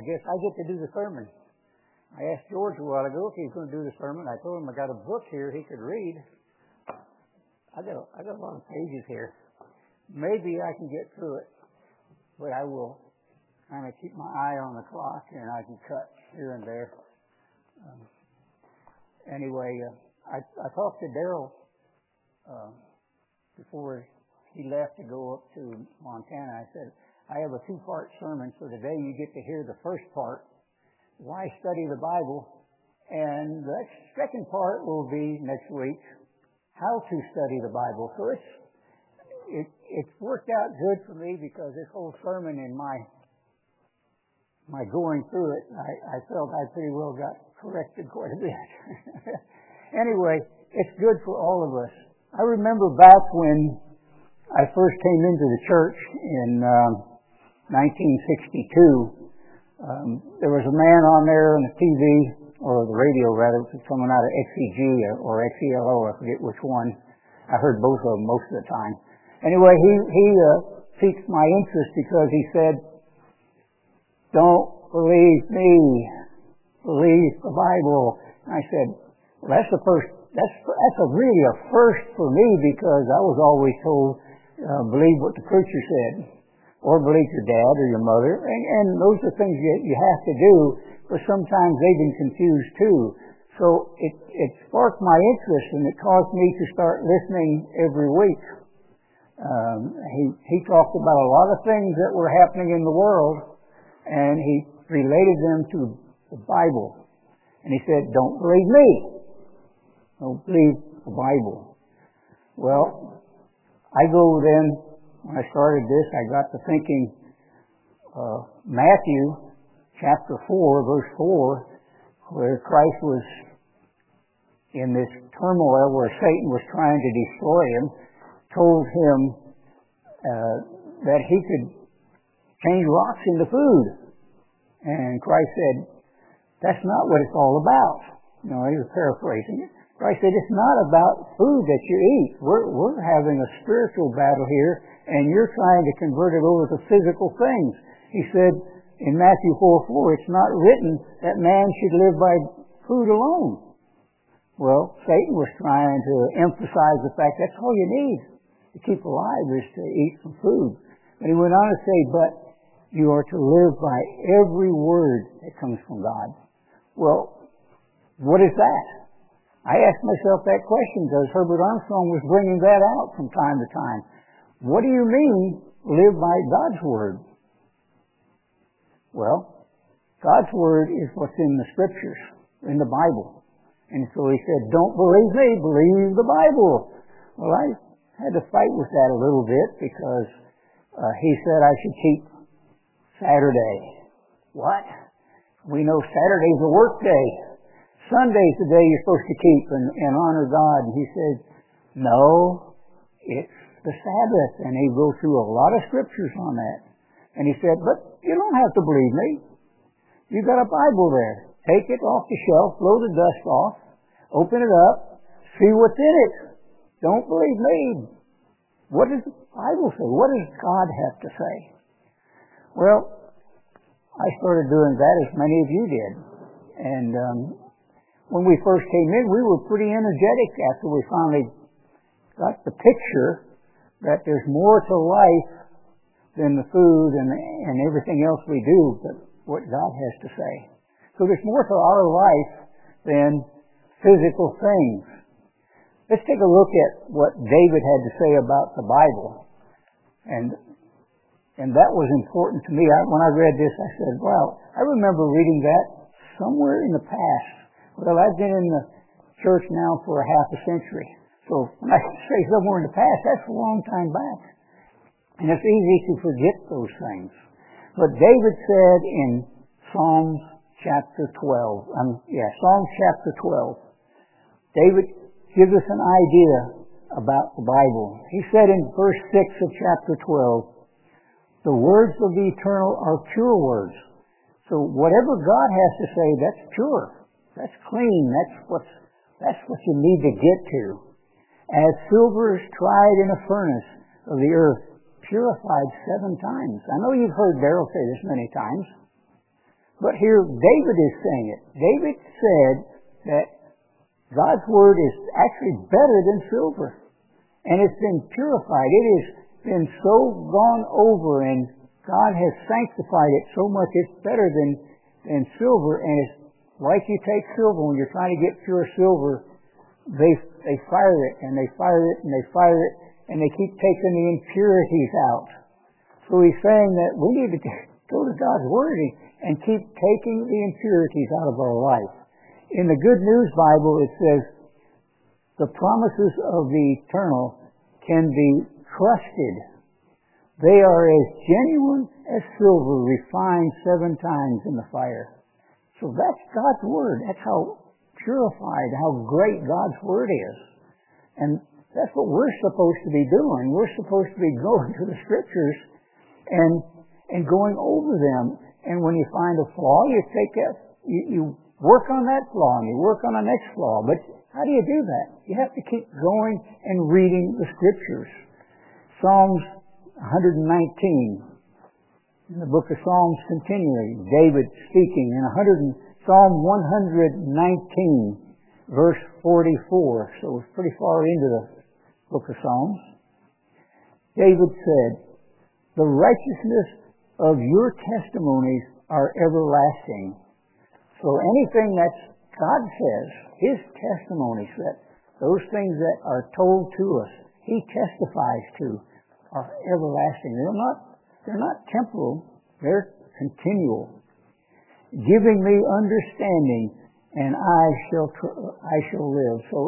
I guess I get to do the sermon. I asked George a while ago if he was going to do the sermon. I told him I got a book here he could read. I got a, I got a lot of pages here. Maybe I can get through it, but I will kind of keep my eye on the clock and I can cut here and there. Um, anyway, uh, I, I talked to Daryl uh, before he left to go up to Montana. I said, I have a two-part sermon, so today you get to hear the first part, why study the Bible, and the second part will be next week, how to study the Bible. So it's it, it's worked out good for me because this whole sermon in my my going through it, I, I felt I pretty well got corrected quite a bit. anyway, it's good for all of us. I remember back when I first came into the church in um, 1962, um, there was a man on there on the TV, or the radio rather, coming out of XEG or XELO, I forget which one. I heard both of them most of the time. Anyway, he, he uh, piqued my interest because he said, don't believe me, believe the Bible. And I said, well, that's the first, that's, that's a really a first for me because I was always told, uh, believe what the preacher said or believe your dad or your mother. And, and those are things you, you have to do, but sometimes they've been confused too. So it, it sparked my interest and it caused me to start listening every week. Um, he, he talked about a lot of things that were happening in the world and he related them to the Bible. And he said, don't believe me. Don't believe the Bible. Well, I go then when I started this, I got to thinking uh, Matthew chapter 4, verse 4, where Christ was in this turmoil where Satan was trying to destroy him, told him uh, that he could change rocks into food. And Christ said, that's not what it's all about. You know, he was paraphrasing it. Christ said, it's not about food that you eat. We're, we're having a spiritual battle here and you're trying to convert it over to physical things. He said in Matthew 4 4, it's not written that man should live by food alone. Well, Satan was trying to emphasize the fact that's all you need to keep alive is to eat some food. But he went on to say, but you are to live by every word that comes from God. Well, what is that? I asked myself that question because Herbert Armstrong was bringing that out from time to time. What do you mean, live by God's Word? Well, God's Word is what's in the Scriptures, in the Bible. And so he said, don't believe me, believe the Bible. Well, I had to fight with that a little bit because uh, he said I should keep Saturday. What? We know Saturday's a work day. Sunday's the day you're supposed to keep and, and honor God. And he said, no, it's the Sabbath. And he goes through a lot of scriptures on that. And he said, but you don't have to believe me. You've got a Bible there. Take it off the shelf, blow the dust off, open it up, see what's in it. Don't believe me. What does the Bible say? What does God have to say? Well, I started doing that as many of you did. And um, when we first came in, we were pretty energetic after we finally got the picture that there's more to life than the food and, and everything else we do, but what God has to say. So there's more to our life than physical things. Let's take a look at what David had to say about the Bible. And, and that was important to me. I, when I read this, I said, wow, I remember reading that somewhere in the past. Well, I've been in the church now for a half a century. So when I say somewhere in the past, that's a long time back. And it's easy to forget those things. But David said in Psalms chapter 12, um, yeah, Psalms chapter 12, David gives us an idea about the Bible. He said in verse 6 of chapter 12, the words of the eternal are pure words. So whatever God has to say, that's pure. That's clean. That's what's, that's what you need to get to as silver is tried in a furnace of the earth, purified seven times. I know you've heard Daryl say this many times, But here David is saying it. David said that God's Word is actually better than silver. And it's been purified. It has been so gone over and God has sanctified it so much it's better than, than silver and it's like you take silver when you're trying to get pure silver, they they fire it and they fire it and they fire it and they keep taking the impurities out. So he's saying that we need to go to God's Word and keep taking the impurities out of our life. In the Good News Bible, it says, the promises of the eternal can be trusted. They are as genuine as silver refined seven times in the fire. So that's God's Word. That's how purified, how great God's Word is. And that's what we're supposed to be doing. We're supposed to be going to the Scriptures and, and going over them and when you find a flaw, you take that, you, you work on that flaw and you work on the next flaw. But how do you do that? You have to keep going and reading the scriptures. Psalms 119. In the book of Psalms continuing, David speaking in 100, Psalm 119, verse 44. So it's pretty far into the book of Psalms. David said, The righteousness of your testimonies are everlasting. So anything that God says, His testimonies, that those things that are told to us, He testifies to, are everlasting. They're not, they're not temporal, they're continual. Giving me understanding, and I shall, I shall live. So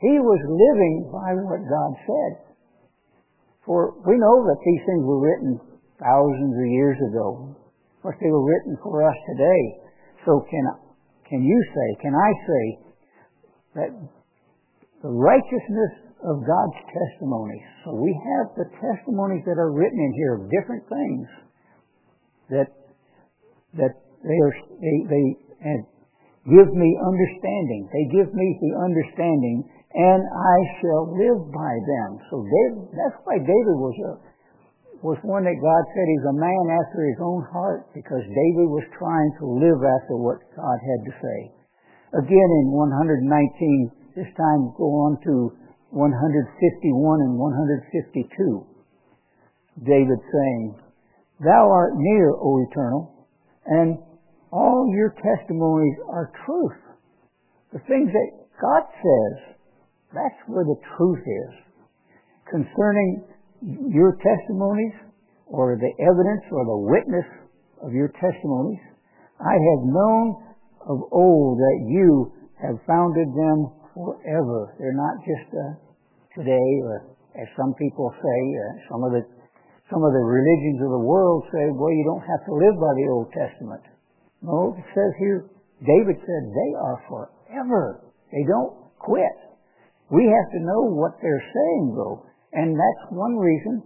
he was living by what God said. For we know that these things were written thousands of years ago. but they were written for us today. So can, can you say, can I say, that the righteousness of God's testimonies. So we have the testimonies that are written in here of different things that that they are they, they give me understanding. They give me the understanding, and I shall live by them. So David, that's why David was a was one that God said he's a man after his own heart because David was trying to live after what God had to say. Again in 119, this time go on to 151 and 152. David saying, Thou art near, O Eternal, and all your testimonies are truth. The things that God says, that's where the truth is. Concerning your testimonies or the evidence or the witness of your testimonies. I have known of old that you have founded them forever. They're not just uh, today or as some people say, uh, some of the some of the religions of the world say, well, you don't have to live by the Old Testament. No, it says here, David said, they are forever. They don't quit. We have to know what they're saying, though. And that's one reason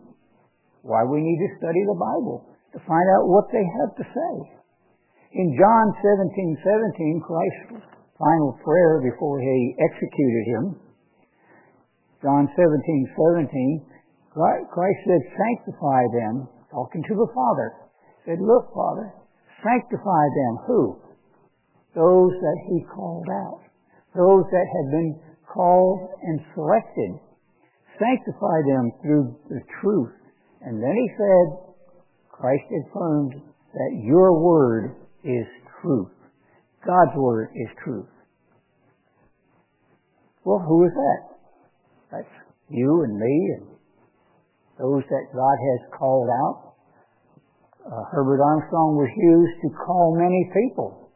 why we need to study the Bible, to find out what they have to say. In John 17, 17, Christ's final prayer before he executed him, John 17, 17, Christ said, sanctify them, talking to the Father. He Said, look, Father, sanctify them. Who? Those that he called out. Those that had been called and selected sanctify them through the truth. And then he said, Christ affirmed that your word is truth. God's word is truth. Well, who is that? That's you and me and those that God has called out. Uh, Herbert Armstrong was used to call many people.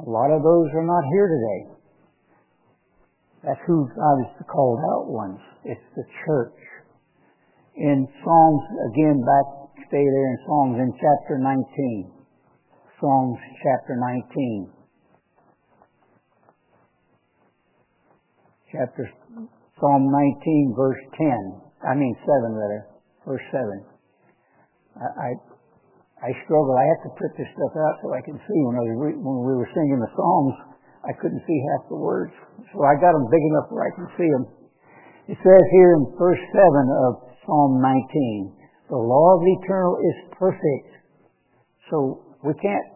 A lot of those are not here today. That's who God is the called out ones. It's the church. In Psalms, again, back, stay there in Psalms in chapter 19. Psalms chapter 19. Chapter, Psalm 19, verse 10. I mean 7 rather. Verse 7. I, I, I struggle. I have to print this stuff out so I can see when, I was when we were singing the Psalms I couldn't see half the words. So I got them big enough where I can see them. It says here in verse 7 of Psalm 19, the law of the eternal is perfect. So we can't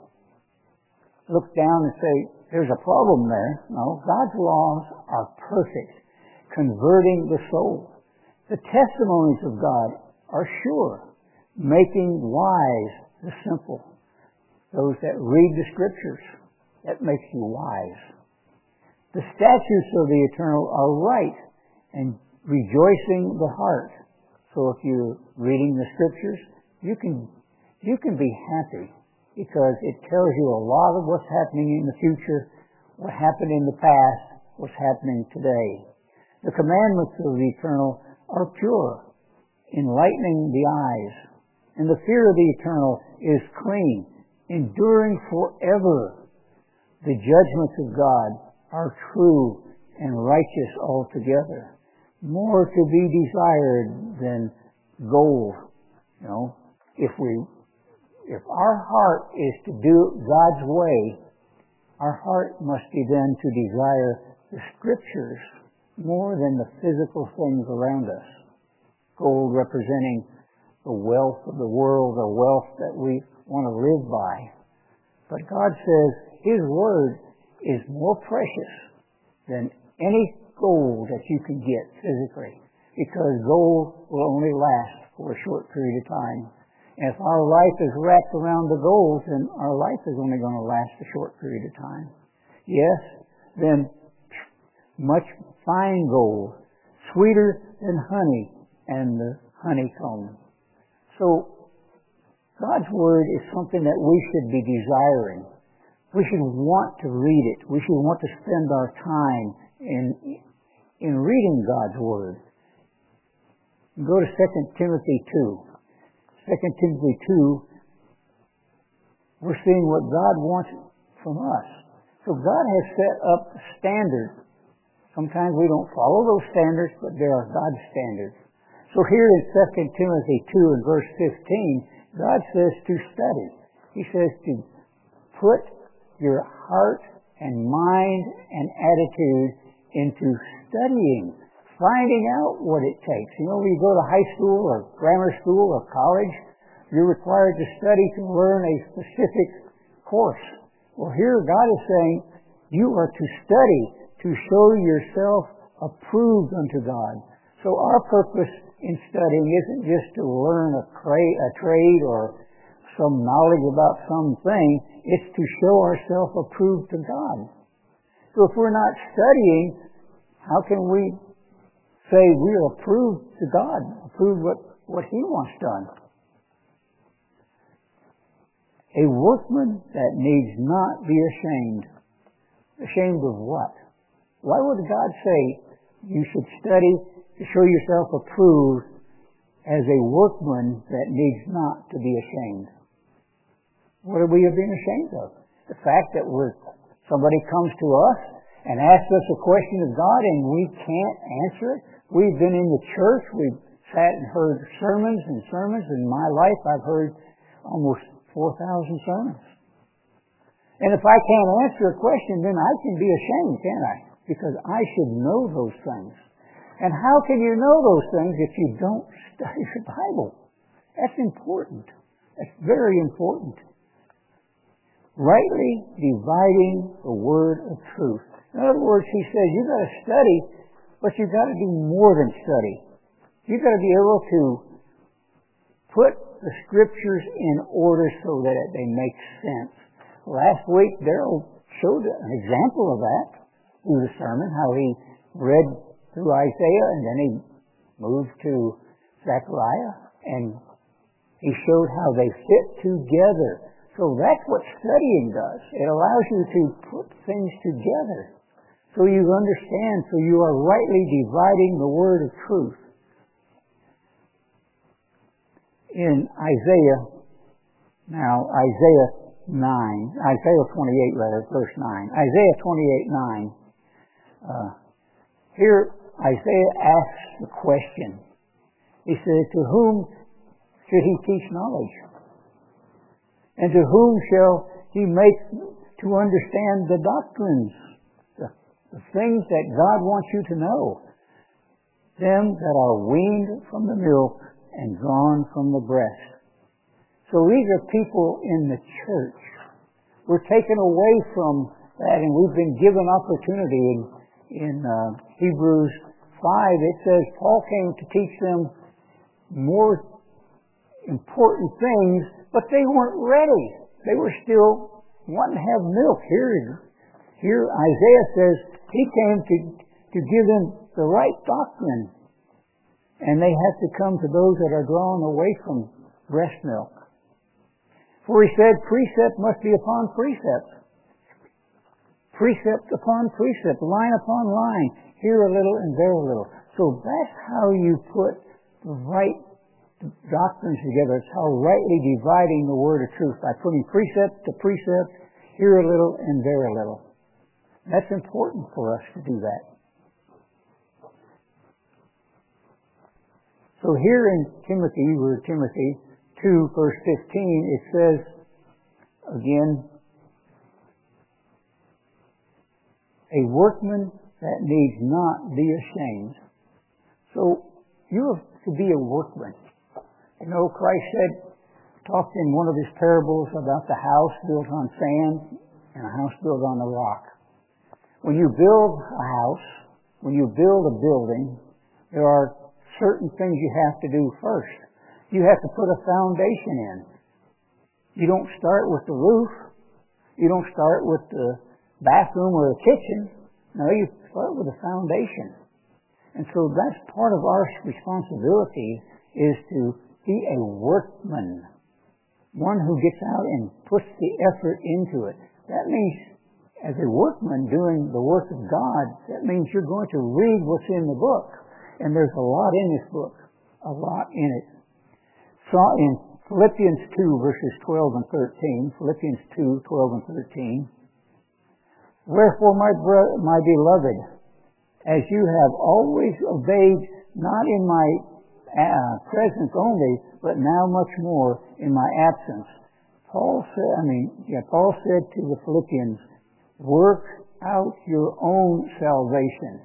look down and say, there's a problem there. No, God's laws are perfect, converting the soul. The testimonies of God are sure, making wise the simple. Those that read the scriptures, that makes you wise. The statutes of the eternal are right and rejoicing the heart. So if you're reading the scriptures, you can, you can be happy because it tells you a lot of what's happening in the future, what happened in the past, what's happening today. The commandments of the eternal are pure, enlightening the eyes. And the fear of the eternal is clean, enduring forever. The judgments of God are true and righteous altogether. More to be desired than gold. You know, if we if our heart is to do God's way, our heart must be then to desire the scriptures more than the physical things around us. Gold representing the wealth of the world, the wealth that we want to live by. But God says His Word is more precious than any gold that you can get physically because gold will only last for a short period of time. If our life is wrapped around the goals, then our life is only going to last a short period of time. Yes, then much fine gold, sweeter than honey and the honeycomb. So, God's Word is something that we should be desiring. We should want to read it. We should want to spend our time in, in reading God's Word. Go to 2 Timothy 2. 2 Timothy 2, we're seeing what God wants from us. So God has set up standards. Sometimes we don't follow those standards, but they are God's standards. So here in 2 Timothy 2 and verse 15, God says to study. He says to put your heart and mind and attitude into studying finding out what it takes. You know, when you go to high school or grammar school or college, you're required to study to learn a specific course. Well, here God is saying you are to study to show yourself approved unto God. So our purpose in studying isn't just to learn a, a trade or some knowledge about something. It's to show ourselves approved to God. So if we're not studying, how can we say we are approved to God, approved what, what He wants done. A workman that needs not be ashamed. Ashamed of what? Why would God say you should study to show yourself approved as a workman that needs not to be ashamed? What are we being ashamed of? The fact that we're, somebody comes to us and asks us a question of God and we can't answer it, We've been in the church. We've sat and heard sermons and sermons. In my life, I've heard almost 4,000 sermons. And if I can't answer a question, then I can be ashamed, can't I? Because I should know those things. And how can you know those things if you don't study the Bible? That's important. That's very important. Rightly dividing the word of truth. In other words, he says you've got to study but you've got to do more than study. You've got to be able to put the scriptures in order so that they make sense. Last week, Daryl showed an example of that through the sermon, how he read through Isaiah and then he moved to Zechariah and he showed how they fit together. So that's what studying does. It allows you to put things together so you understand, so you are rightly dividing the word of truth. In Isaiah, now Isaiah 9, Isaiah 28 rather, verse 9. Isaiah 28, 9. Uh, here Isaiah asks the question. He says, to whom should he teach knowledge? And to whom shall he make to understand the doctrines the things that God wants you to know. Them that are weaned from the milk and drawn from the breast. So these are people in the church. We're taken away from that, and we've been given opportunity. In, in uh, Hebrews 5, it says Paul came to teach them more important things, but they weren't ready. They were still wanting to have milk. Here, here Isaiah says he came to, to give them the right doctrine. And they have to come to those that are drawn away from breast milk. For he said, precept must be upon precept. Precept upon precept, line upon line, here a little and there a little. So that's how you put the right doctrines together. It's how rightly dividing the word of truth by putting precept to precept, here a little and there a little. That's important for us to do that. So here in Timothy, or Timothy 2, verse 15, it says again, a workman that needs not be ashamed. So you have to be a workman. You know, Christ said, talked in one of his parables about the house built on sand and a house built on the rock. When you build a house, when you build a building, there are certain things you have to do first. You have to put a foundation in. You don't start with the roof. You don't start with the bathroom or the kitchen. No, you start with a foundation. And so that's part of our responsibility is to be a workman. One who gets out and puts the effort into it. That means as a workman doing the work of God, that means you're going to read what's in the book. And there's a lot in this book. A lot in it. So in Philippians 2 verses 12 and 13, Philippians 2, 12 and 13, Wherefore, my, bro- my beloved, as you have always obeyed, not in my uh, presence only, but now much more in my absence. Paul said, I mean, yeah, Paul said to the Philippians, work out your own salvation,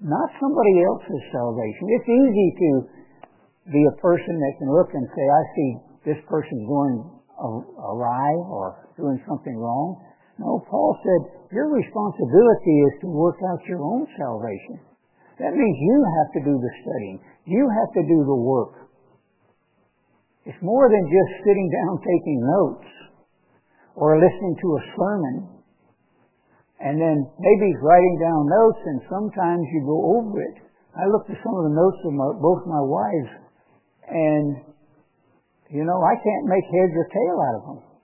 not somebody else's salvation. It's easy to be a person that can look and say, I see this person going awry or doing something wrong. No, Paul said, your responsibility is to work out your own salvation. That means you have to do the studying. You have to do the work. It's more than just sitting down taking notes or listening to a sermon and then maybe writing down notes and sometimes you go over it. I looked at some of the notes of my, both my wives and, you know, I can't make heads or tail out of them.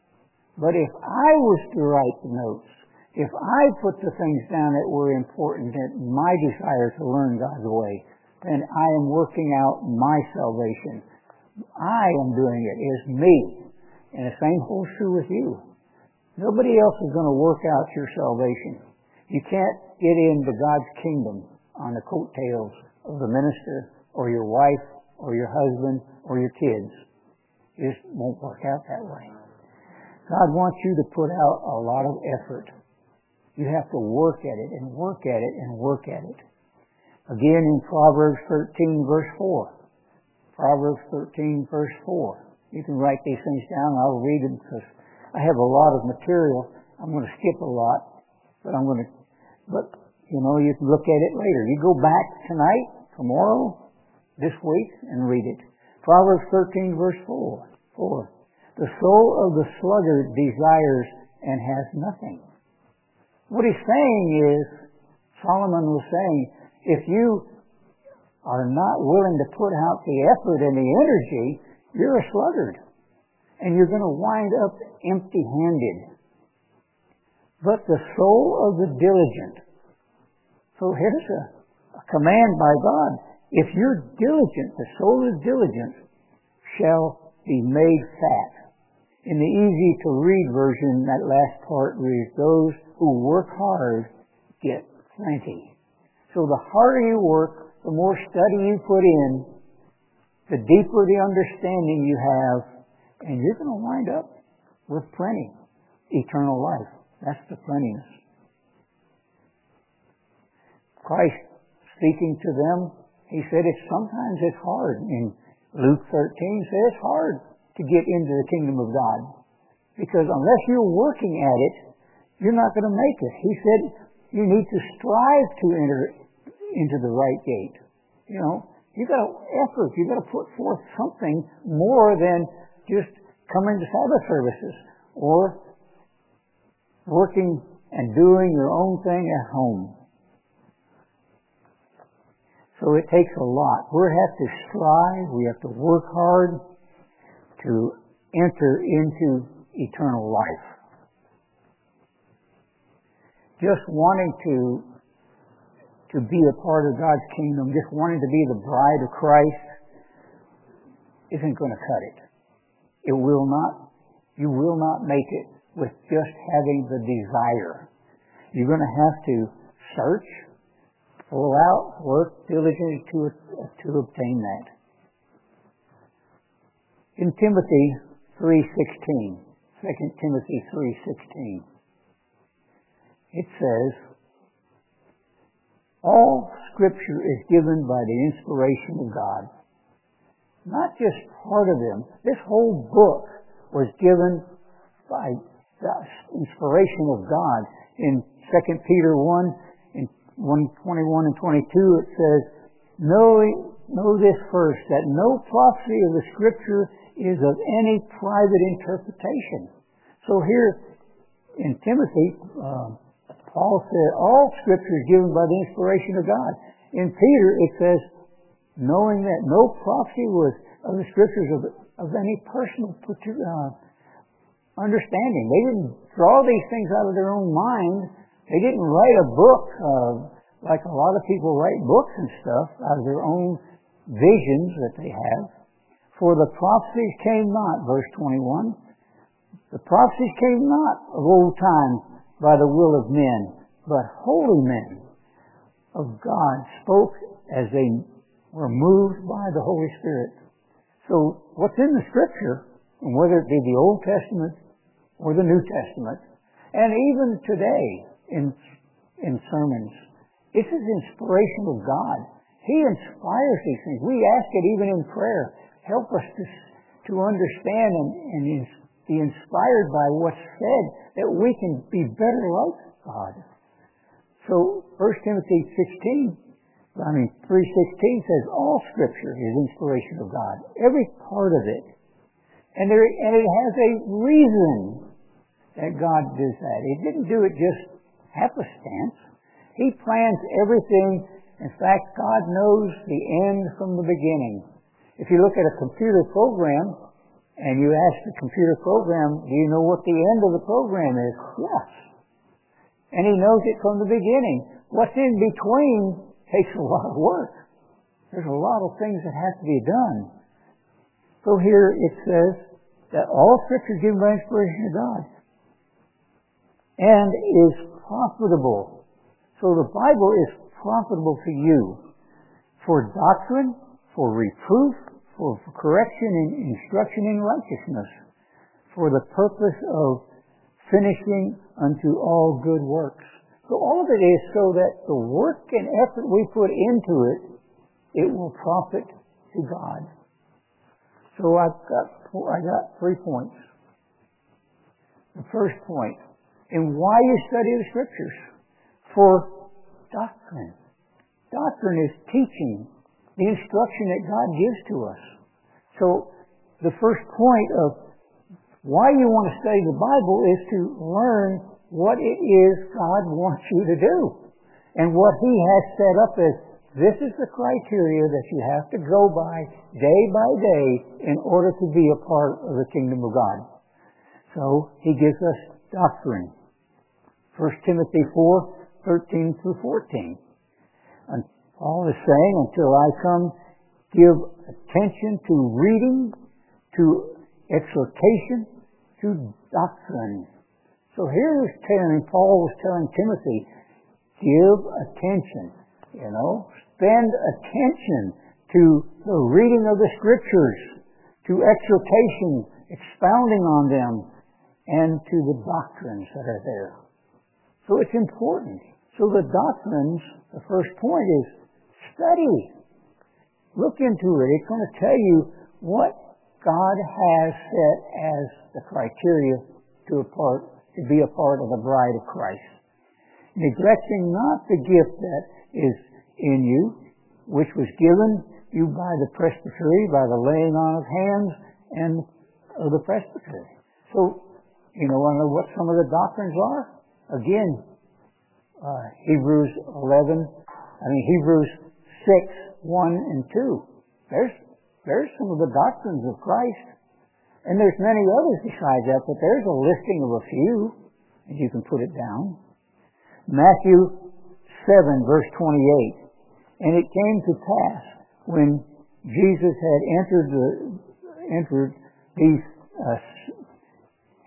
But if I was to write the notes, if I put the things down that were important, that my desire to learn God's way, then I am working out my salvation. I am doing it. It is me. And the same holds true with you. Nobody else is going to work out your salvation. You can't get into God's kingdom on the coattails of the minister or your wife or your husband or your kids. It just won't work out that way. God wants you to put out a lot of effort. You have to work at it and work at it and work at it. Again in Proverbs 13 verse 4. Proverbs 13 verse 4. You can write these things down. I'll read them because I have a lot of material. I'm going to skip a lot, but I'm going to, but you know, you can look at it later. You go back tonight, tomorrow, this week, and read it. Proverbs 13 verse 4. 4. The soul of the sluggard desires and has nothing. What he's saying is, Solomon was saying, if you are not willing to put out the effort and the energy, you're a sluggard. And you're going to wind up empty handed. But the soul of the diligent. So here's a, a command by God. If you're diligent, the soul is diligent, shall be made fat. In the easy to read version, that last part reads, those who work hard get plenty. So the harder you work, the more study you put in, the deeper the understanding you have, and you're going to wind up with plenty. Eternal life. That's the plentiness. Christ speaking to them, he said it's sometimes it's hard. In Luke 13 says it's hard to get into the kingdom of God. Because unless you're working at it, you're not going to make it. He said you need to strive to enter into the right gate. You know, you got to effort. You got to put forth something more than just coming to Sabbath services or working and doing your own thing at home. So it takes a lot. We have to strive. We have to work hard to enter into eternal life. Just wanting to to be a part of God's kingdom, just wanting to be the bride of Christ, isn't going to cut it. It will not. You will not make it with just having the desire. You're going to have to search, pull out, work diligently to, to obtain that. In Timothy 3.16, 2 Timothy 3.16, it says, all scripture is given by the inspiration of God. Not just part of them. This whole book was given by the inspiration of God. In 2 Peter 1, in 121 and 22, it says, know, know this first, that no prophecy of the Scripture is of any private interpretation. So here in Timothy, uh, Paul said, all Scripture is given by the inspiration of God. In Peter, it says, knowing that no prophecy was of the Scriptures of, of any personal uh, understanding. They didn't draw these things out of their own mind. They didn't write a book uh, like a lot of people write books and stuff out of their own visions that they have. For the prophecies came not, verse 21. The prophecies came not of old time by the will of men, but holy men of God spoke as they were moved by the Holy Spirit. So what's in the Scripture, and whether it be the Old Testament or the New Testament, and even today in, in sermons. This is inspiration of God. He inspires these things. We ask it even in prayer. Help us to, to understand and, and be inspired by what's said that we can be better like God. So 1 Timothy 16, I mean 3.16 says all scripture is inspiration of God. Every part of it. And, there, and it has a reason that God does that. He didn't do it just happenstance. He plans everything. In fact, God knows the end from the beginning. If you look at a computer program and you ask the computer program, do you know what the end of the program is? Yes. And he knows it from the beginning. What's in between takes a lot of work. There's a lot of things that have to be done. So here it says that all scripture given by inspiration of God and is profitable. So the Bible is profitable to you for doctrine, for reproof, for correction and instruction in righteousness, for the purpose of finishing unto all good works. So all of it is so that the work and effort we put into it, it will profit to God. So I've got, I got three points. The first point, in why you study the Scriptures. For doctrine. Doctrine is teaching, the instruction that God gives to us. So the first point of why you want to study the Bible is to learn what it is God wants you to do. And what He has set up as this is the criteria that you have to go by day by day in order to be a part of the kingdom of God. So He gives us doctrine. 1 Timothy 4, 13 through 14. Paul is saying, until I come, give attention to reading, to exhortation, to doctrine. So here is telling, Paul was telling Timothy, give attention, you know, spend attention to the reading of the scriptures, to exhortation, expounding on them, and to the doctrines that are there. So it's important. So the doctrines, the first point is study. Look into it. It's going to tell you what God has set as the criteria to part to be a part of the bride of Christ. Neglecting not the gift that is in you, which was given you by the presbytery, by the laying on of hands and of the presbytery. So, you know, want to know what some of the doctrines are? Again, uh, Hebrews 11, I mean Hebrews 6, 1 and 2. There's, there's some of the doctrines of Christ. And there's many others besides that, but there's a listing of a few, and you can put it down. Matthew 7, verse 28. And it came to pass when Jesus had entered the, entered these, uh,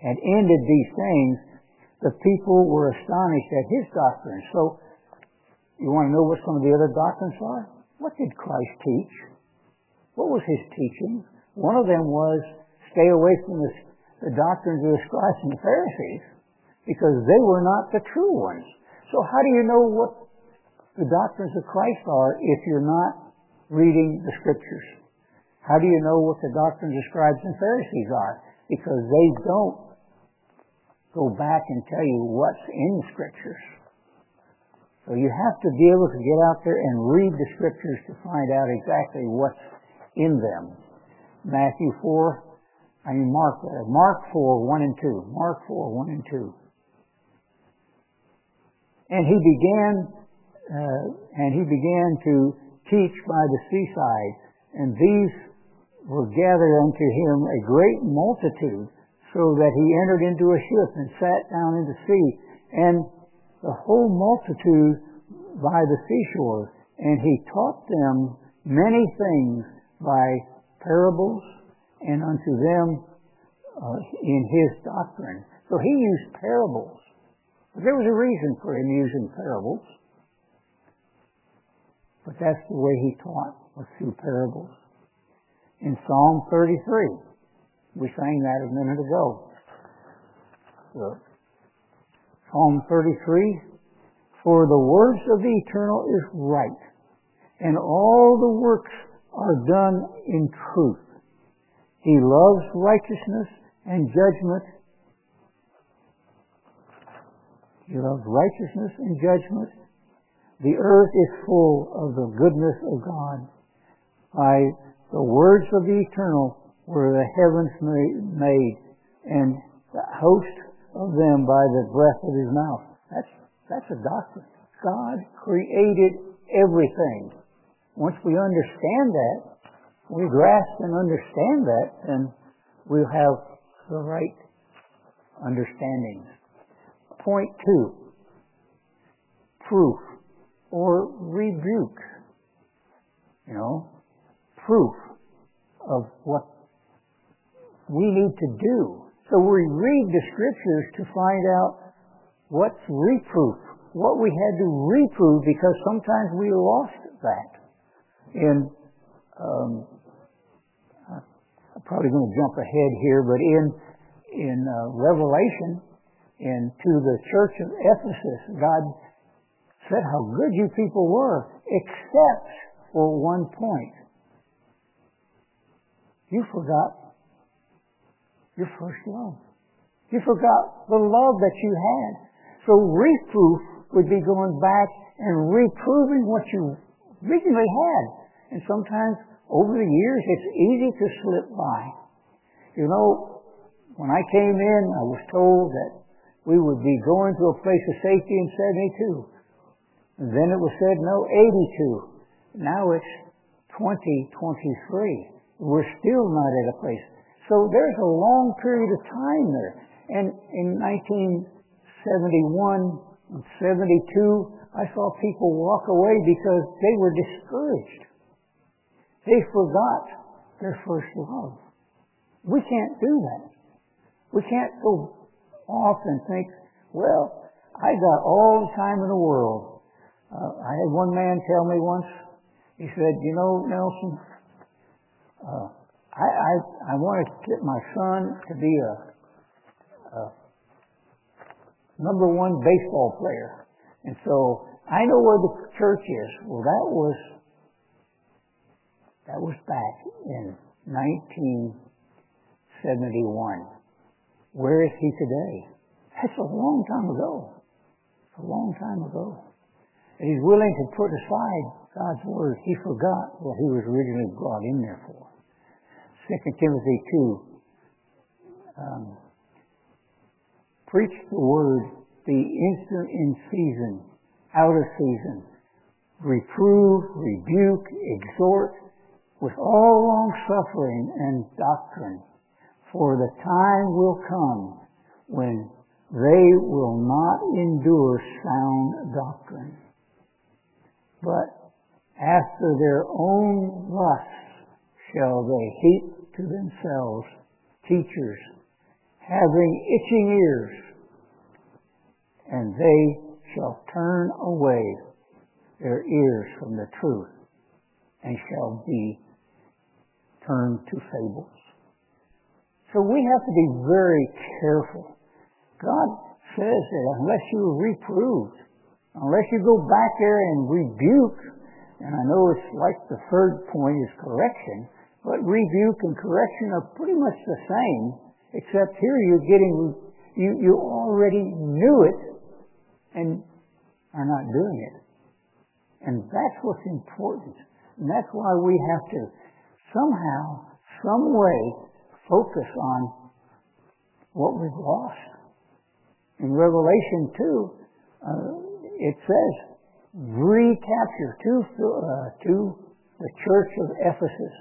had ended these things, the people were astonished at his doctrine. So, you want to know what some of the other doctrines are? What did Christ teach? What was his teaching? One of them was stay away from the, the doctrines of the scribes and the Pharisees because they were not the true ones. So how do you know what the doctrines of Christ are if you're not reading the scriptures? How do you know what the doctrines of scribes and Pharisees are? Because they don't go back and tell you what's in the scriptures. So you have to be able to get out there and read the scriptures to find out exactly what's in them. Matthew 4, I mean Mark, uh, Mark 4, 1 and 2. Mark 4, 1 and 2. And he began, uh, and he began to teach by the seaside, and these were gathered unto him a great multitude, so that he entered into a ship and sat down in the sea, and the whole multitude by the seashore, and he taught them many things by parables and unto them uh, in his doctrine. So he used parables. But there was a reason for him using parables. But that's the way he taught, was through parables. In Psalm 33, we sang that a minute ago. So, Psalm 33, For the words of the eternal is right, and all the works are done in truth. He loves righteousness and judgment. He loves righteousness and judgment. The earth is full of the goodness of God. By the words of the eternal were the heavens made, and the host of them by the breath of his mouth. That's, that's a doctrine. God created everything. Once we understand that, we grasp and understand that, then we'll have the right understanding. Point two, proof or rebuke. You know, proof of what we need to do. So we read the scriptures to find out what's reproof, what we had to reprove because sometimes we lost that. In um, I'm probably going to jump ahead here, but in in uh, Revelation, in to the church of Ephesus, God said how good you people were, except for one point. You forgot your first love. You forgot the love that you had. So reproof would be going back and reproving what you originally had. And sometimes over the years, it's easy to slip by. You know, when I came in, I was told that we would be going to a place of safety in 72. And then it was said, no, 82. Now it's 2023. We're still not at a place. So there's a long period of time there. And in 1971 and 72, I saw people walk away because they were discouraged. They forgot their first love. We can't do that. We can't go off and think, well, I got all the time in the world. Uh, I had one man tell me once, he said, you know, Nelson, uh, I, I, I want to get my son to be a, a number one baseball player. And so I know where the church is. Well, that was that was back in 1971. Where is he today? That's a long time ago. A long time ago. And he's willing to put aside God's word. He forgot what he was originally brought in there for. 2 Timothy 2. Um, preach the word, be instant in season, out of season. Reprove, rebuke, exhort with all long suffering and doctrine. For the time will come when they will not endure sound doctrine but after their own lusts shall they heap to themselves teachers having itching ears, and they shall turn away their ears from the truth and shall be turned to fables. So we have to be very careful. God says that unless you are reproved, unless you go back there and rebuke, and I know it's like the third point is correction, but rebuke and correction are pretty much the same, except here you're getting, you, you already knew it and are not doing it. And that's what's important. And that's why we have to somehow, some way, focus on what we've lost. In Revelation 2, uh, it says, recapture to, uh, to the church of Ephesus.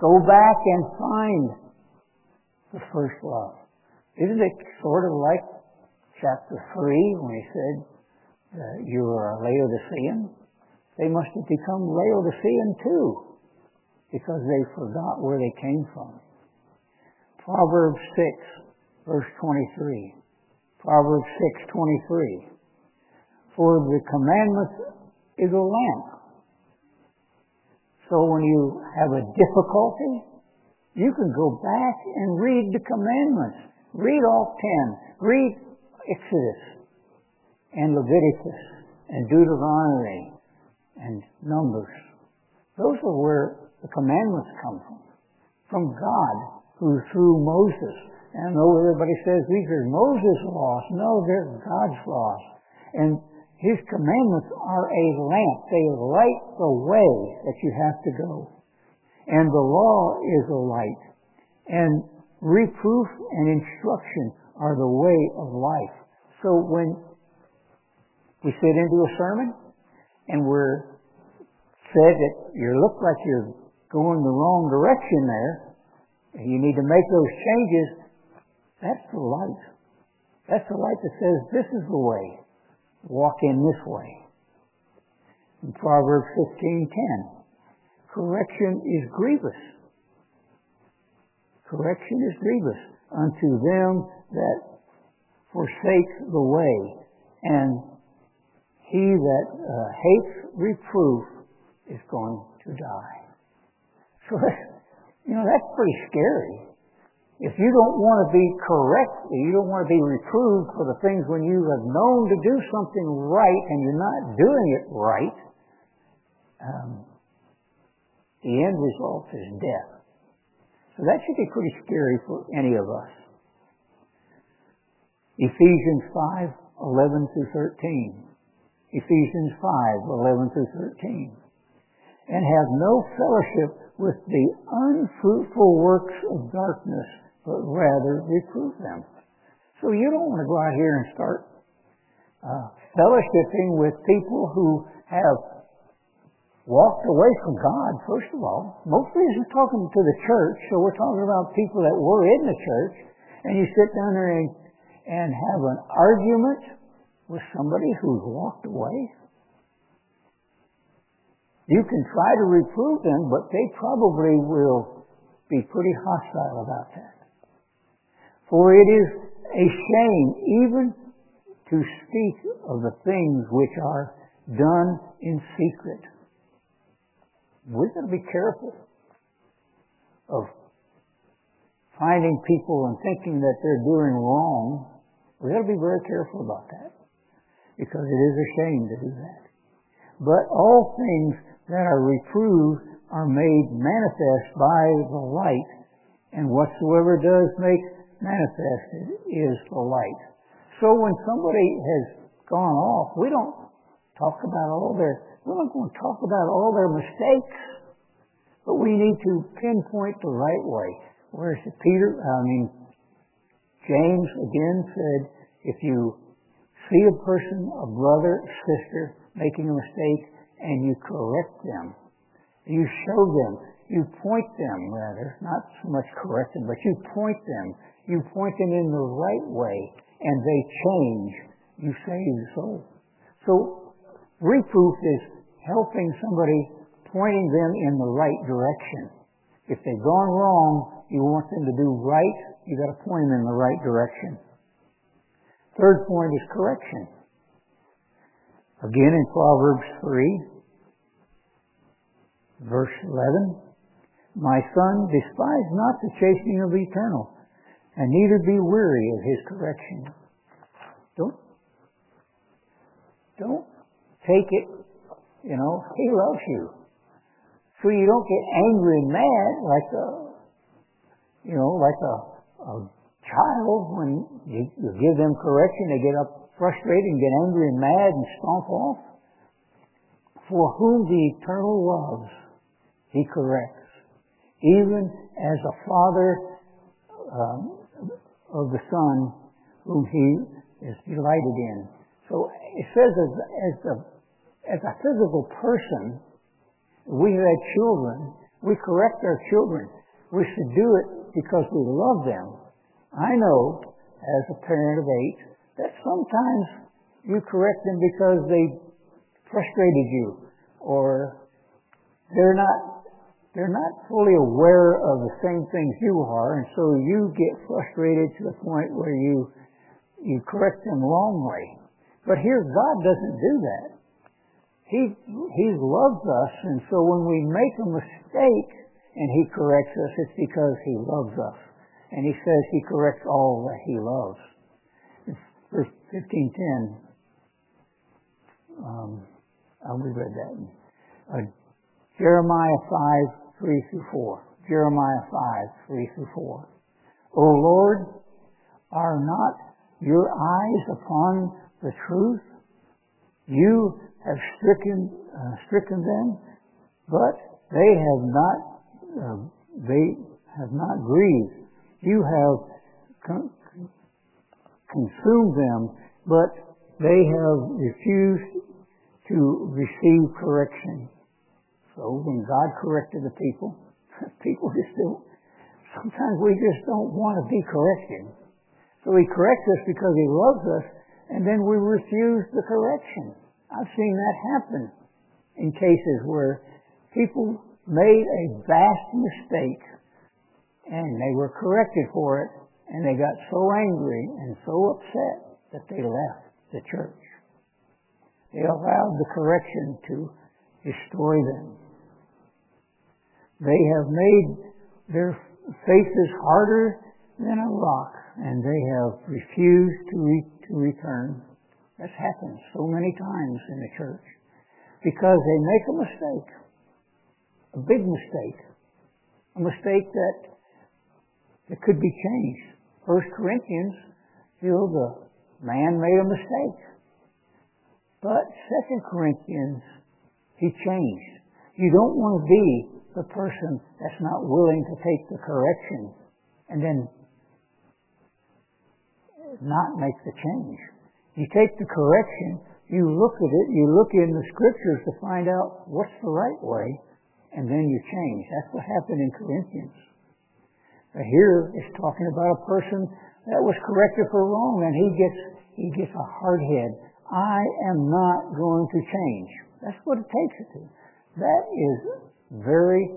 Go back and find the first love. Isn't it sort of like chapter 3 when he said, uh, you are a Laodicean? They must have become Laodicean too because they forgot where they came from. Proverbs 6, verse 23. Proverbs 6, 23. For the commandment is a lamp. So when you have a difficulty, you can go back and read the commandments. Read all ten. Read Exodus and Leviticus and Deuteronomy and Numbers. Those are where the commandments come from. From God, who through Moses. And I know everybody says these are Moses' laws. No, they're God's laws. And his commandments are a lamp. They light the way that you have to go. And the law is a light. And reproof and instruction are the way of life. So when we sit into a sermon and we're said that you look like you're going the wrong direction there, you need to make those changes, that's the light. That's the light that says this is the way walk in this way. In Proverbs 15:10, correction is grievous. Correction is grievous unto them that forsake the way, and he that uh, hates reproof is going to die. So, you know, that's pretty scary. If you don't want to be correct, you don't want to be reproved for the things when you have known to do something right and you're not doing it right, um, the end result is death. So that should be pretty scary for any of us. Ephesians 5, 11 through 13. Ephesians 5, 11 through 13. And have no fellowship with the unfruitful works of darkness but rather reprove them. So you don't want to go out here and start uh, fellowshipping with people who have walked away from God, first of all. Mostly are talking to the church, so we're talking about people that were in the church, and you sit down there and, and have an argument with somebody who's walked away. You can try to reprove them, but they probably will be pretty hostile about that. For it is a shame even to speak of the things which are done in secret. We've got to be careful of finding people and thinking that they're doing wrong. We've got to be very careful about that because it is a shame to do that. But all things that are reproved are made manifest by the light, and whatsoever does make manifested is the light. So when somebody has gone off, we don't talk about all their, we're not going to talk about all their mistakes, but we need to pinpoint the right way. Whereas Peter, I mean, James again said, if you see a person, a brother, sister, making a mistake, and you correct them, you show them, you point them rather, not so much correct them, but you point them, you point them in the right way, and they change, you save the soul. So reproof is helping somebody, pointing them in the right direction. If they've gone wrong, you want them to do right, You've got to point them in the right direction. Third point is correction. Again in Proverbs 3, verse 11. My son, despise not the chastening of the eternal, and neither be weary of his correction. Don't, don't take it, you know, he loves you. So you don't get angry and mad like a, you know, like a, a child when you, you give them correction, they get up frustrated and get angry and mad and stomp off. For whom the eternal loves, he corrects. Even as a father um, of the son whom he is delighted in. So it says as, as, a, as a physical person, we have had children, we correct our children. We should do it because we love them. I know, as a parent of eight, that sometimes you correct them because they frustrated you or they're not they're not fully aware of the same things you are and so you get frustrated to the point where you you correct them wrongly. But here God doesn't do that. He he loves us and so when we make a mistake and he corrects us it's because he loves us. And he says he corrects all that he loves verse 1510. Um, we read that. Uh, Jeremiah 5, 3 through 4. Jeremiah 5, 3 through 4. O Lord, are not your eyes upon the truth? You have stricken, uh, stricken them, but they have not, uh, they have not grieved. You have consumed them, but they have refused to receive correction. So when God corrected the people, people just don't, sometimes we just don't want to be corrected. So He corrects us because He loves us, and then we refuse the correction. I've seen that happen in cases where people made a vast mistake and they were corrected for it, and they got so angry and so upset that they left the church. They allowed the correction to destroy them. They have made their faces harder than a rock, and they have refused to, re- to return. That's happened so many times in the church. Because they make a mistake, a big mistake, a mistake that, that could be changed. First Corinthians, you know, the man made a mistake. But Second Corinthians, he changed. You don't want to be the person that's not willing to take the correction and then not make the change. You take the correction, you look at it, you look in the scriptures to find out what's the right way, and then you change. That's what happened in Corinthians. Here it's talking about a person that was corrected for wrong and he gets, he gets a hard head. I am not going to change. That's what it takes it to. That is very,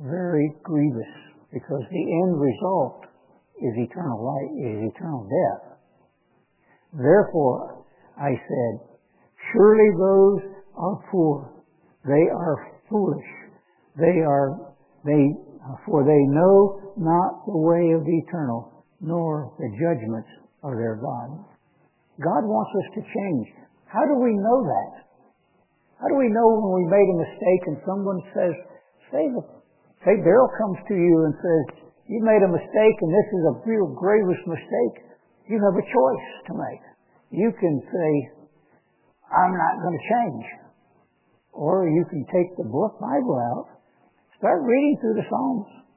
very grievous because the end result is eternal life, is eternal death. Therefore, I said, surely those are poor. They are foolish. They are, they for they know not the way of the eternal, nor the judgments of their God. God wants us to change. How do we know that? How do we know when we made a mistake and someone says, say, say Daryl comes to you and says, you made a mistake and this is a real gravest mistake, you have a choice to make. You can say, I'm not going to change. Or you can take the book Bible out, start reading through the Psalms,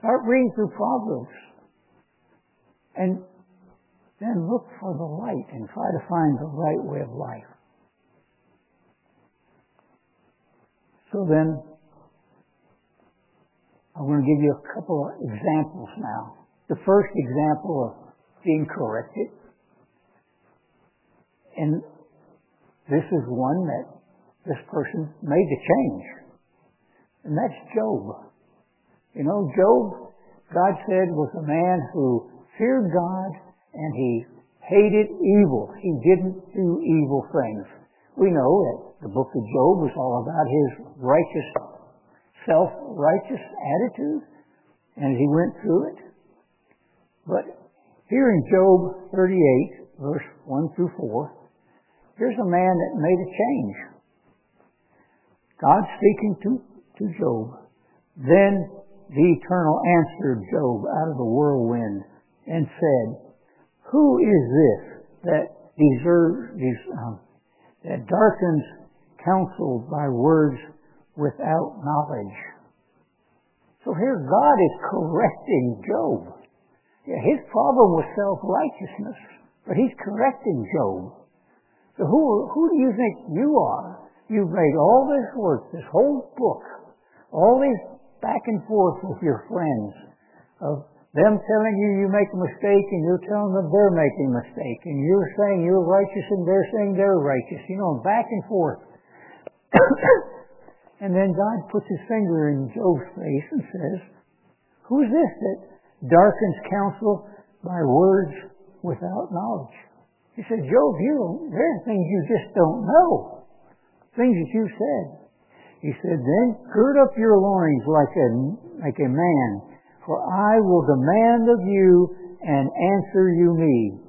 start reading through Proverbs, and then look for the light and try to find the right way of life. So then, I want to give you a couple of examples now. The first example of being corrected, and this is one that this person made the change, and that's Job. You know, Job, God said, was a man who feared God and he hated evil. He didn't do evil things. We know that the book of Job was all about his righteous, self-righteous attitude, and he went through it. But here in Job 38, verse 1 through 4, here's a man that made a change. God speaking to, to Job. Then the Eternal answered Job out of the whirlwind and said, Who is this that deserves, um, that darkens counsel by words without knowledge? So here God is correcting Job. Yeah, his problem was self-righteousness, but he's correcting Job. So who, who do you think you are? You've made all this work, this whole book, all these back and forth with your friends of them telling you you make a mistake and you're telling them they're making a mistake and you're saying you're righteous and they're saying they're righteous. You know, back and forth. and then God puts his finger in Job's face and says, Who's this that darkens counsel by words without knowledge? He said, Job, you there are things you just don't know. Things that you said. He said, Then gird up your loins like a like a man for I will demand of you and answer you me.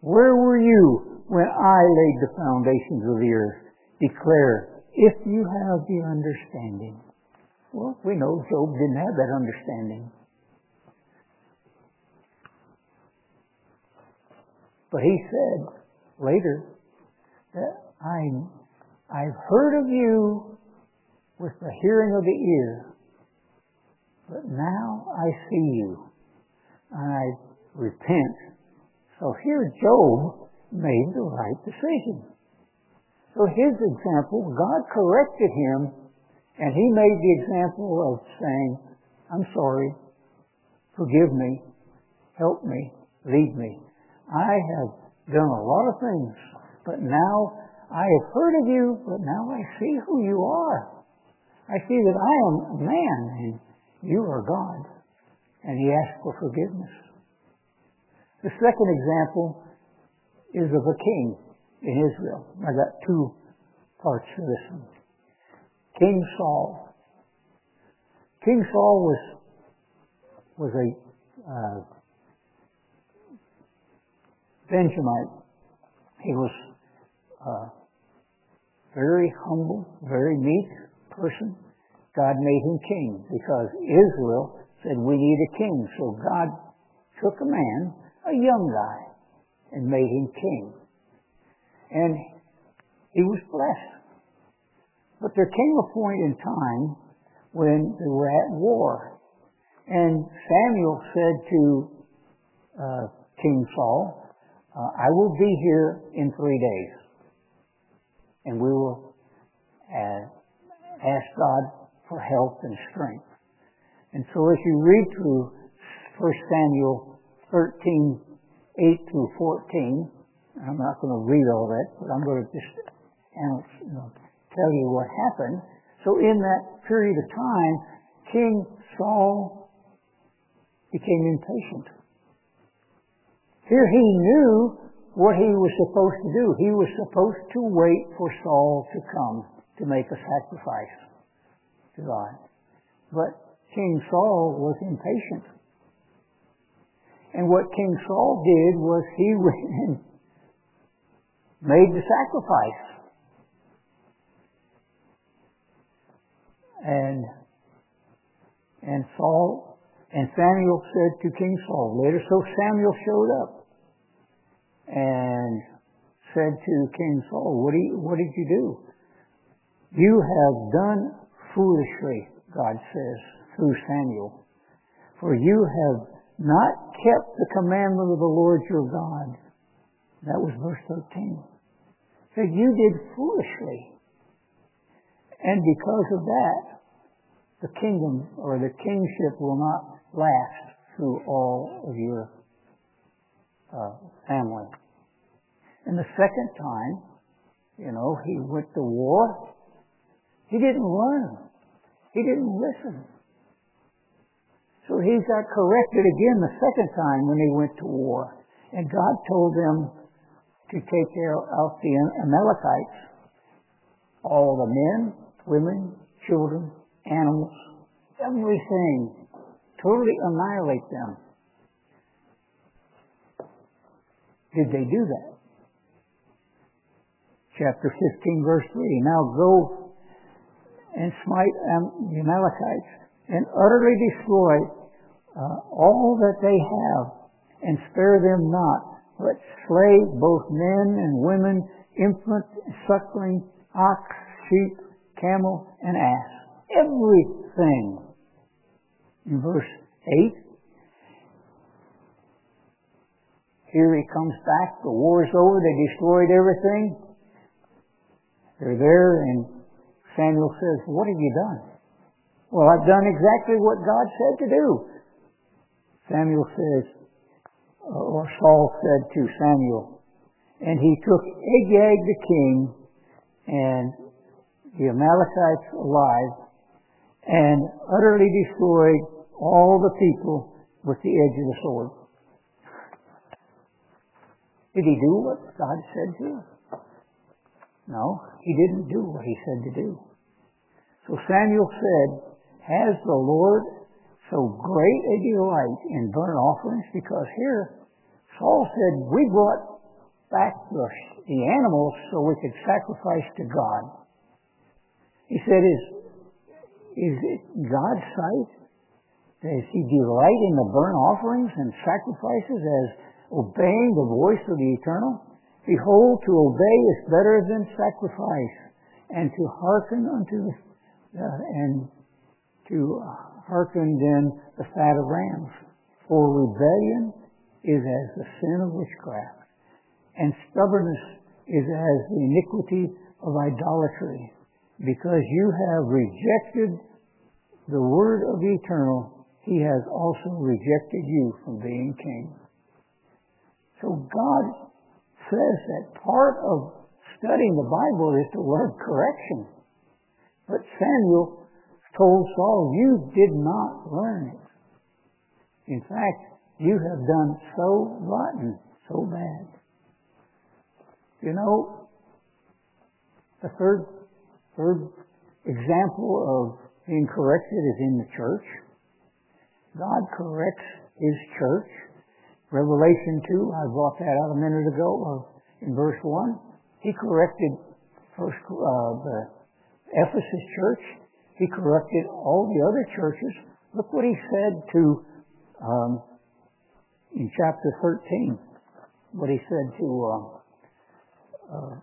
Where were you when I laid the foundations of the earth? Declare, if you have the understanding. Well, we know Job didn't have that understanding. But he said later that I, I've heard of you with the hearing of the ear, but now I see you, and I repent. So here Job made the right decision. So his example, God corrected him, and he made the example of saying, I'm sorry, forgive me, help me, lead me. I have done a lot of things, but now I have heard of you, but now I see who you are. I see that I am a man, and you are God. And he asked for forgiveness. The second example is of a king in Israel. I got two parts to this one. King Saul. King Saul was was a uh, Benjamite. He was a uh, very humble, very meek person. God made him king because Israel said, we need a king. So God took a man, a young guy, and made him king. And he was blessed. But there came a point in time when they were at war. And Samuel said to uh, King Saul, uh, I will be here in three days. And we will uh, ask God for health and strength. And so as you read through 1 Samuel 13, 8 through 14, I'm not going to read all that, but I'm going to just you know, tell you what happened. So in that period of time, King Saul became impatient. Here he knew what he was supposed to do. He was supposed to wait for Saul to come to make a sacrifice to God. But King Saul was impatient. And what King Saul did was he went and made the sacrifice. And and Saul And Samuel said to King Saul, later, so Samuel showed up and said to King Saul, what, you, what did you do? You have done foolishly, God says, through Samuel. For you have not kept the commandment of the Lord your God. That was verse 13. Said you did foolishly. And because of that, the kingdom or the kingship will not last through all of your uh, family. And the second time, you know, he went to war. He didn't learn. He didn't listen. So he got corrected again the second time when he went to war. And God told them to take out the Amalekites, all the men, women, children, animals, everything. Totally annihilate them. Did they do that? Chapter 15, verse 3. Now go and smite the Amalekites and utterly destroy uh, all that they have and spare them not, but slay both men and women, infant, suckling, ox, sheep, camel, and ass. Everything. In verse 8, here he comes back, the war is over, they destroyed everything. They're there, and Samuel says, What have you done? Well, I've done exactly what God said to do. Samuel says, uh, or Saul said to Samuel, and he took Agag the king and the Amalekites alive and utterly destroyed all the people with the edge of the sword. Did he do what God said to? him? No, he didn't do what he said to do. So Samuel said, Has the Lord so great a delight in burnt offerings? Because here, Saul said, We brought back the, the animals so we could sacrifice to God. He said, is, is it God's sight? Does he delight in the burnt offerings and sacrifices as obeying the voice of the eternal? Behold, to obey is better than sacrifice, and to hearken unto the, Uh, and to hearken then the fat of rams. For rebellion is as the sin of witchcraft, and stubbornness is as the iniquity of idolatry because you have rejected the word of the eternal, he has also rejected you from being king. So God says that part of studying the Bible is to learn correction. But Samuel told Saul, you did not learn it. In fact, you have done so rotten, so bad. You know, the third Third example of being corrected is in the church. God corrects His church. Revelation 2, I brought that out a minute ago, in verse 1. He corrected first uh, the Ephesus church. He corrected all the other churches. Look what he said to, um, in chapter 13, what he said to uh, uh,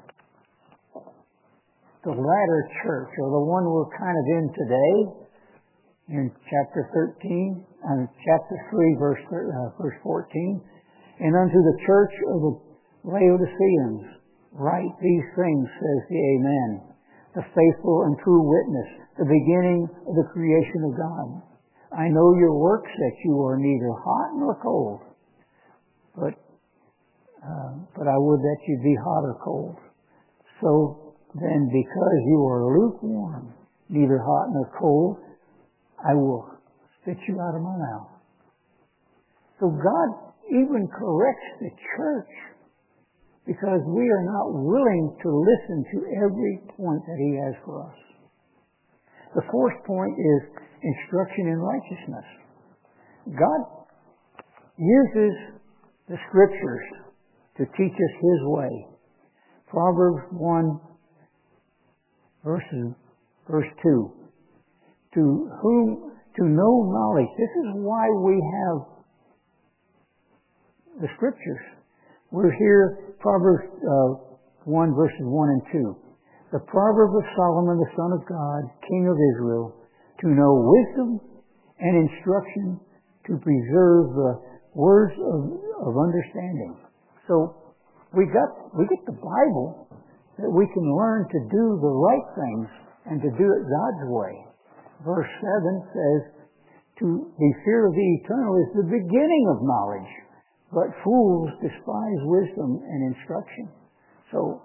the latter church, or the one we're kind of in today, in chapter 13, and chapter 3, verse, uh, verse 14, and unto the church of the Laodiceans, write these things, says the Amen, the faithful and true witness, the beginning of the creation of God. I know your works that you are neither hot nor cold, but uh, but I would that you be hot or cold. So then because you are lukewarm, neither hot nor cold, I will spit you out of my mouth. So God even corrects the church because we are not willing to listen to every point that He has for us. The fourth point is instruction in righteousness. God uses the scriptures to teach us His way. Proverbs 1 verses, verse 2. To whom to know knowledge. This is why we have the scriptures. We're here, Proverbs uh, 1 verses 1 and 2. The proverb of Solomon, the son of God, king of Israel, to know wisdom and instruction, to preserve the words of, of understanding. So we got we get the Bible that we can learn to do the right things and to do it God's way. Verse 7 says, To the fear of the eternal is the beginning of knowledge, but fools despise wisdom and instruction. So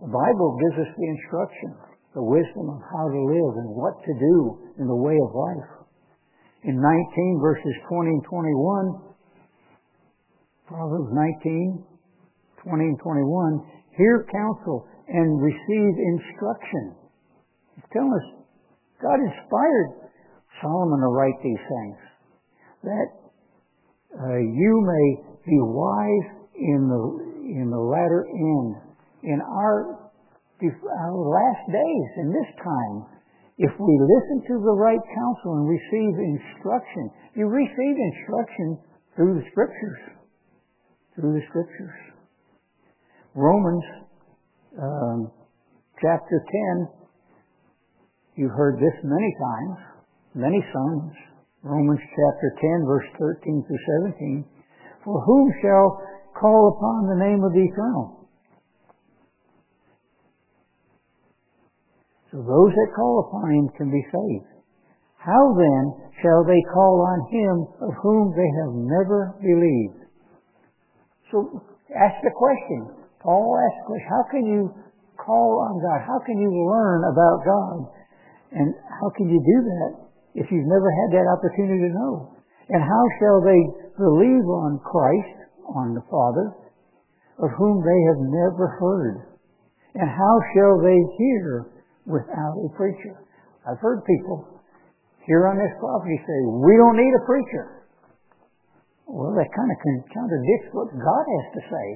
the Bible gives us the instruction, the wisdom of how to live and what to do in the way of life. In 19 verses 20 and 21, Proverbs 19, 20 and 21, hear counsel and receive instruction. He's telling us God inspired Solomon to write these things that uh, you may be wise in the in the latter end in our, our last days, in this time, if we listen to the right counsel and receive instruction, you receive instruction through the Scriptures. Through the Scriptures. Romans um, chapter 10, you've heard this many times, many sermons. Romans chapter 10, verse 13 through 17. For whom shall call upon the name of the eternal? So those that call upon him can be saved. How then shall they call on him of whom they have never believed? So ask the question. Paul asked the question, how can you call on God? How can you learn about God? And how can you do that if you've never had that opportunity to know? And how shall they believe on Christ, on the Father, of whom they have never heard? And how shall they hear without a preacher. I've heard people here on this property say, we don't need a preacher. Well, that kind of contradicts what God has to say.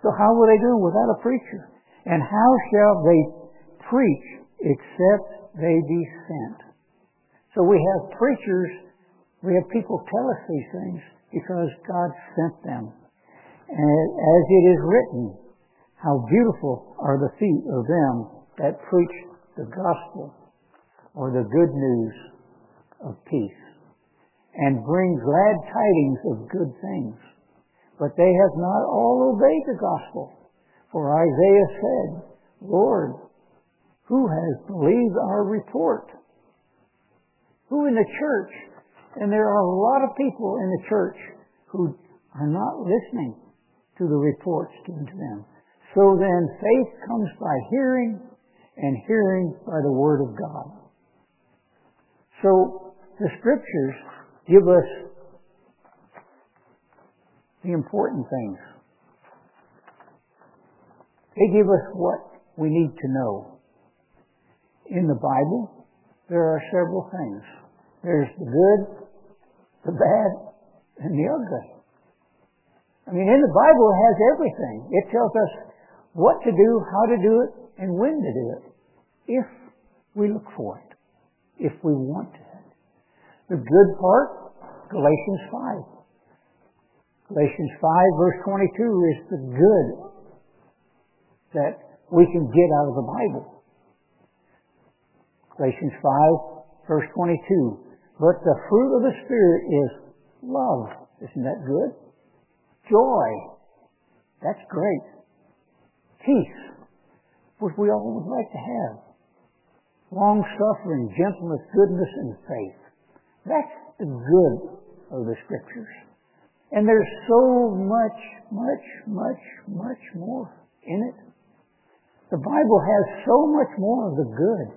So how will they do without a preacher? And how shall they preach except they be sent? So we have preachers, we have people tell us these things because God sent them. And as it is written, how beautiful are the feet of them that preach the gospel or the good news of peace and bring glad tidings of good things. But they have not all obeyed the gospel. For Isaiah said, Lord, who has believed our report? Who in the church? And there are a lot of people in the church who are not listening to the reports given to them. So then faith comes by hearing and hearing by the Word of God. So the Scriptures give us the important things. They give us what we need to know. In the Bible, there are several things. There's the good, the bad, and the ugly. I mean, in the Bible, it has everything. It tells us what to do, how to do it, and when to do it if we look for it, if we want it. The good part, Galatians 5. Galatians 5 verse 22 is the good that we can get out of the Bible. Galatians 5 verse 22. But the fruit of the Spirit is love. Isn't that good? Joy. That's great. Peace, which we all would like to have long suffering, gentleness, goodness, and faith. That's the good of the scriptures. And there's so much, much, much, much more in it. The Bible has so much more of the good.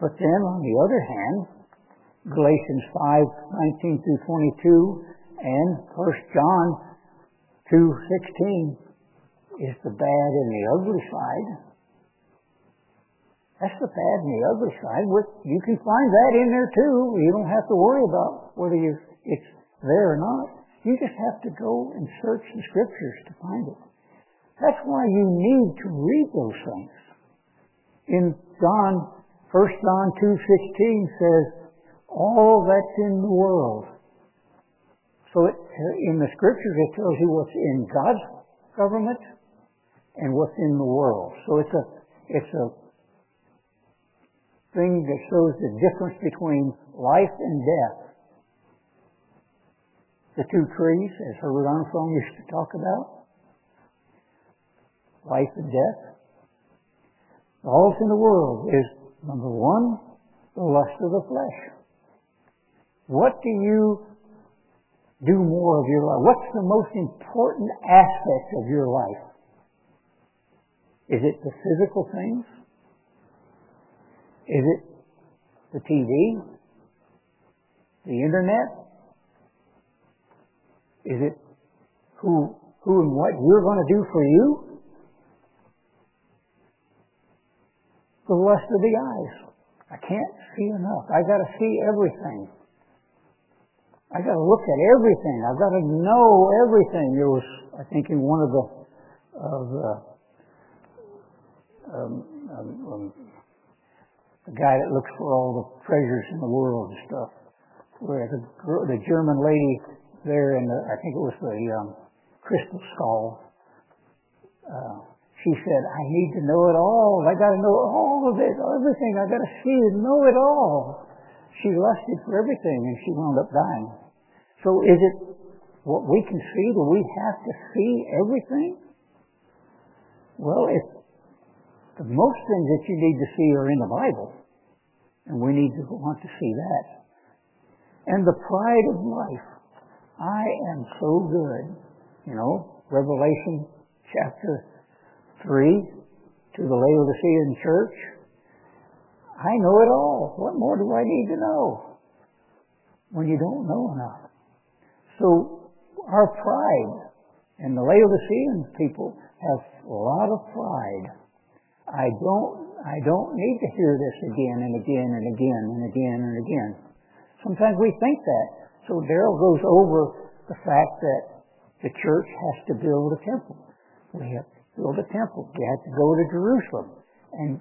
But then on the other hand, Galatians 5, 19 through 22 and 1 John 2, 16 is the bad and the ugly side. That's the bad and the ugly side. You can find that in there too. You don't have to worry about whether you, it's there or not. You just have to go and search the scriptures to find it. That's why you need to read those things. In John 1 John 2.16 says, all that's in the world. So it, in the scriptures it tells you what's in God's government and what's in the world. So it's a, it's a thing that shows the difference between life and death. The two trees, as Herbert Armstrong used to talk about, life and death. All that's in the world is, number one, the lust of the flesh. What do you do more of your life? What's the most important aspect of your life? Is it the physical things? Is it the TV? The internet? Is it who, who and what you're going to do for you? the lust of the eyes. I can't see enough. I got to see everything. I got to look at everything. I've got to know everything. There was, I think, in one of the of the um, um, um, the guy that looks for all the treasures in the world and stuff, where the the German lady there in the I think it was the um, crystal skull. Uh, she said, I need to know it all. I got to know all of it, everything. I got to see and know it all. She lusted for everything and she wound up dying. So is it what we can see? Do we have to see everything? Well, if the most things that you need to see are in the Bible, and we need to want to see that. And the pride of life. I am so good. You know, Revelation chapter 3 to the Laodicean church. I know it all. What more do I need to know? When you don't know enough. So our pride, and the Laodicean people have a lot of pride. I don't, I don't need to hear this again and again and again and again and again. Sometimes we think that. So Daryl goes over the fact that the church has to build a temple. We have to build a temple. We have to go to Jerusalem. And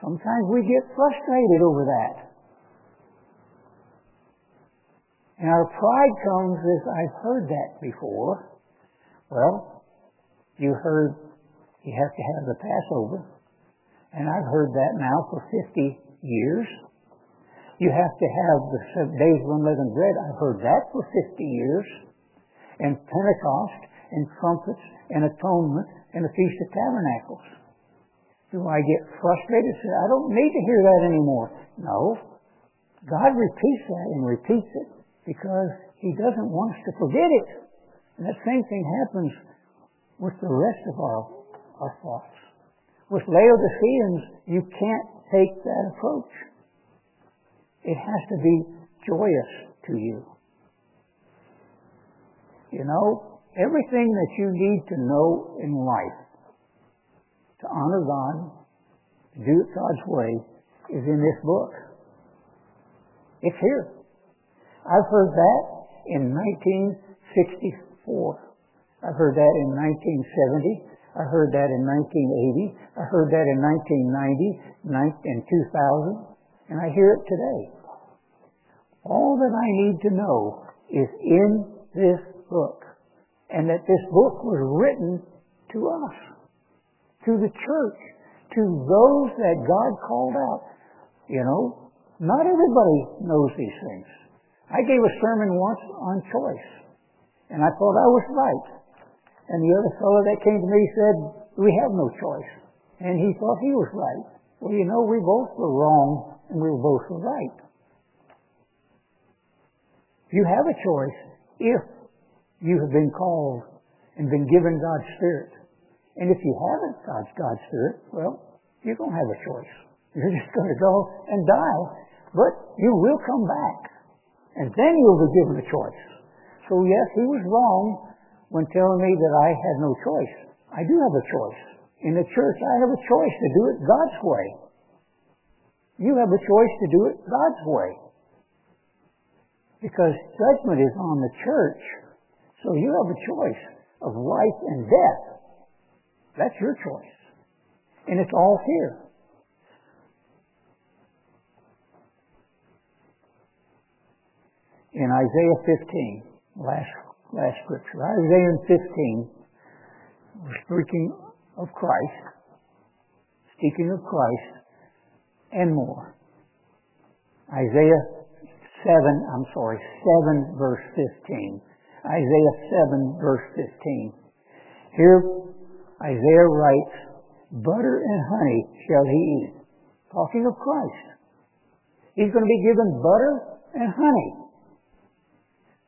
sometimes we get frustrated over that. And our pride comes as I've heard that before. Well, you heard you have to have the Passover. And I've heard that now for 50 years. You have to have the days of unleavened bread. I've heard that for 50 years. And Pentecost and trumpets and atonement and the Feast of Tabernacles. Do I get frustrated? Say, I don't need to hear that anymore. No. God repeats that and repeats it because He doesn't want us to forget it. And that same thing happens with the rest of our, our thoughts. With Laodiceans, you can't take that approach. It has to be joyous to you. You know, Everything that you need to know in life to honor God, to do it God's way, is in this book. It's here. I've heard that in 1964. I've heard that in 1970. I heard that in 1980. I heard that in 1990 and 2000. And I hear it today. All that I need to know is in this book and that this book was written to us, to the church, to those that God called out. You know, not everybody knows these things. I gave a sermon once on choice, and I thought I was right. And the other fellow that came to me said, we have no choice. And he thought he was right. Well, you know, we both were wrong, and we were both right. You have a choice if you have been called and been given God's Spirit. And if you haven't got God's Spirit, well, you don't have a choice. You're just going to go and die. But you will come back. And then you'll be given a choice. So yes, he was wrong when telling me that I had no choice. I do have a choice. In the church, I have a choice to do it God's way. You have a choice to do it God's way. Because judgment is on the church so you have a choice of life and death. That's your choice. And it's all here. In Isaiah 15, last, last scripture, Isaiah 15, speaking of Christ, speaking of Christ, and more. Isaiah 7, I'm sorry, 7 verse 15. Isaiah 7 verse 15. Here, Isaiah writes, Butter and honey shall he eat. Talking of Christ. He's going to be given butter and honey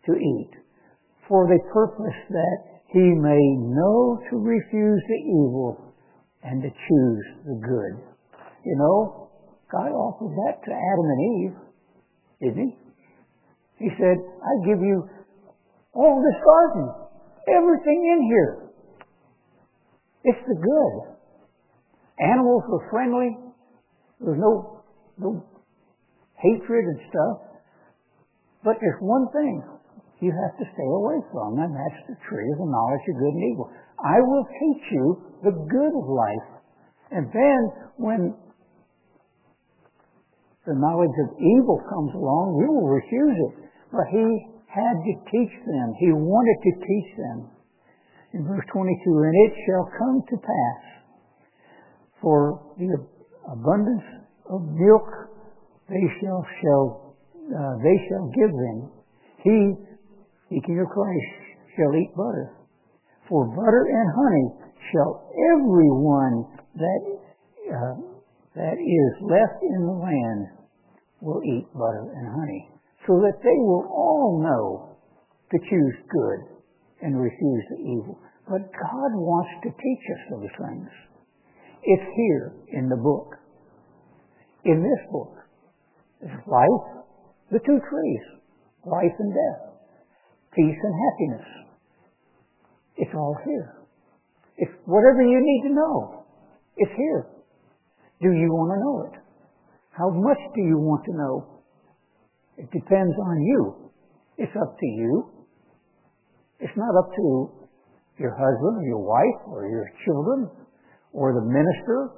to eat for the purpose that he may know to refuse the evil and to choose the good. You know, God offered that to Adam and Eve, didn't he? He said, I give you all this garden, everything in here. It's the good. Animals were friendly. There was no, no hatred and stuff. But there's one thing you have to stay away from, and that's the tree of the knowledge of good and evil. I will teach you the good of life. And then when the knowledge of evil comes along, we will refuse it. But he had to teach them. He wanted to teach them. In verse 22, and it shall come to pass for the abundance of milk they shall shall uh, they shall give them. He, speaking of Christ, shall eat butter. For butter and honey shall everyone that uh, that is left in the land will eat butter and honey so that they will all know to choose good and refuse the evil. But God wants to teach us those things. It's here in the book. In this book is life, the two trees, life and death, peace and happiness. It's all here. It's whatever you need to know. It's here. Do you want to know it? How much do you want to know? It depends on you. It's up to you. It's not up to your husband or your wife or your children or the minister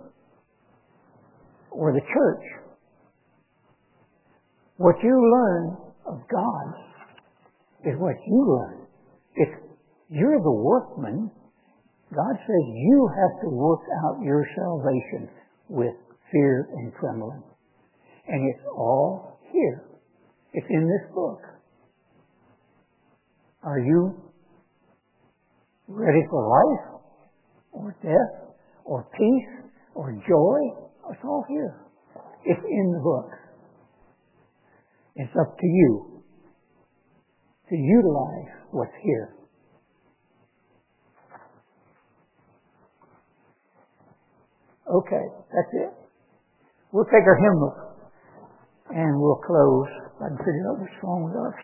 or the church. What you learn of God is what you learn. If you're the workman, God says you have to work out your salvation with fear and trembling. And it's all here. It's in this book. Are you ready for life or death or peace or joy? It's all here. It's in the book. It's up to you to utilize what's here. Okay, that's it. We'll take our hymn book and we'll close. I can figure out with our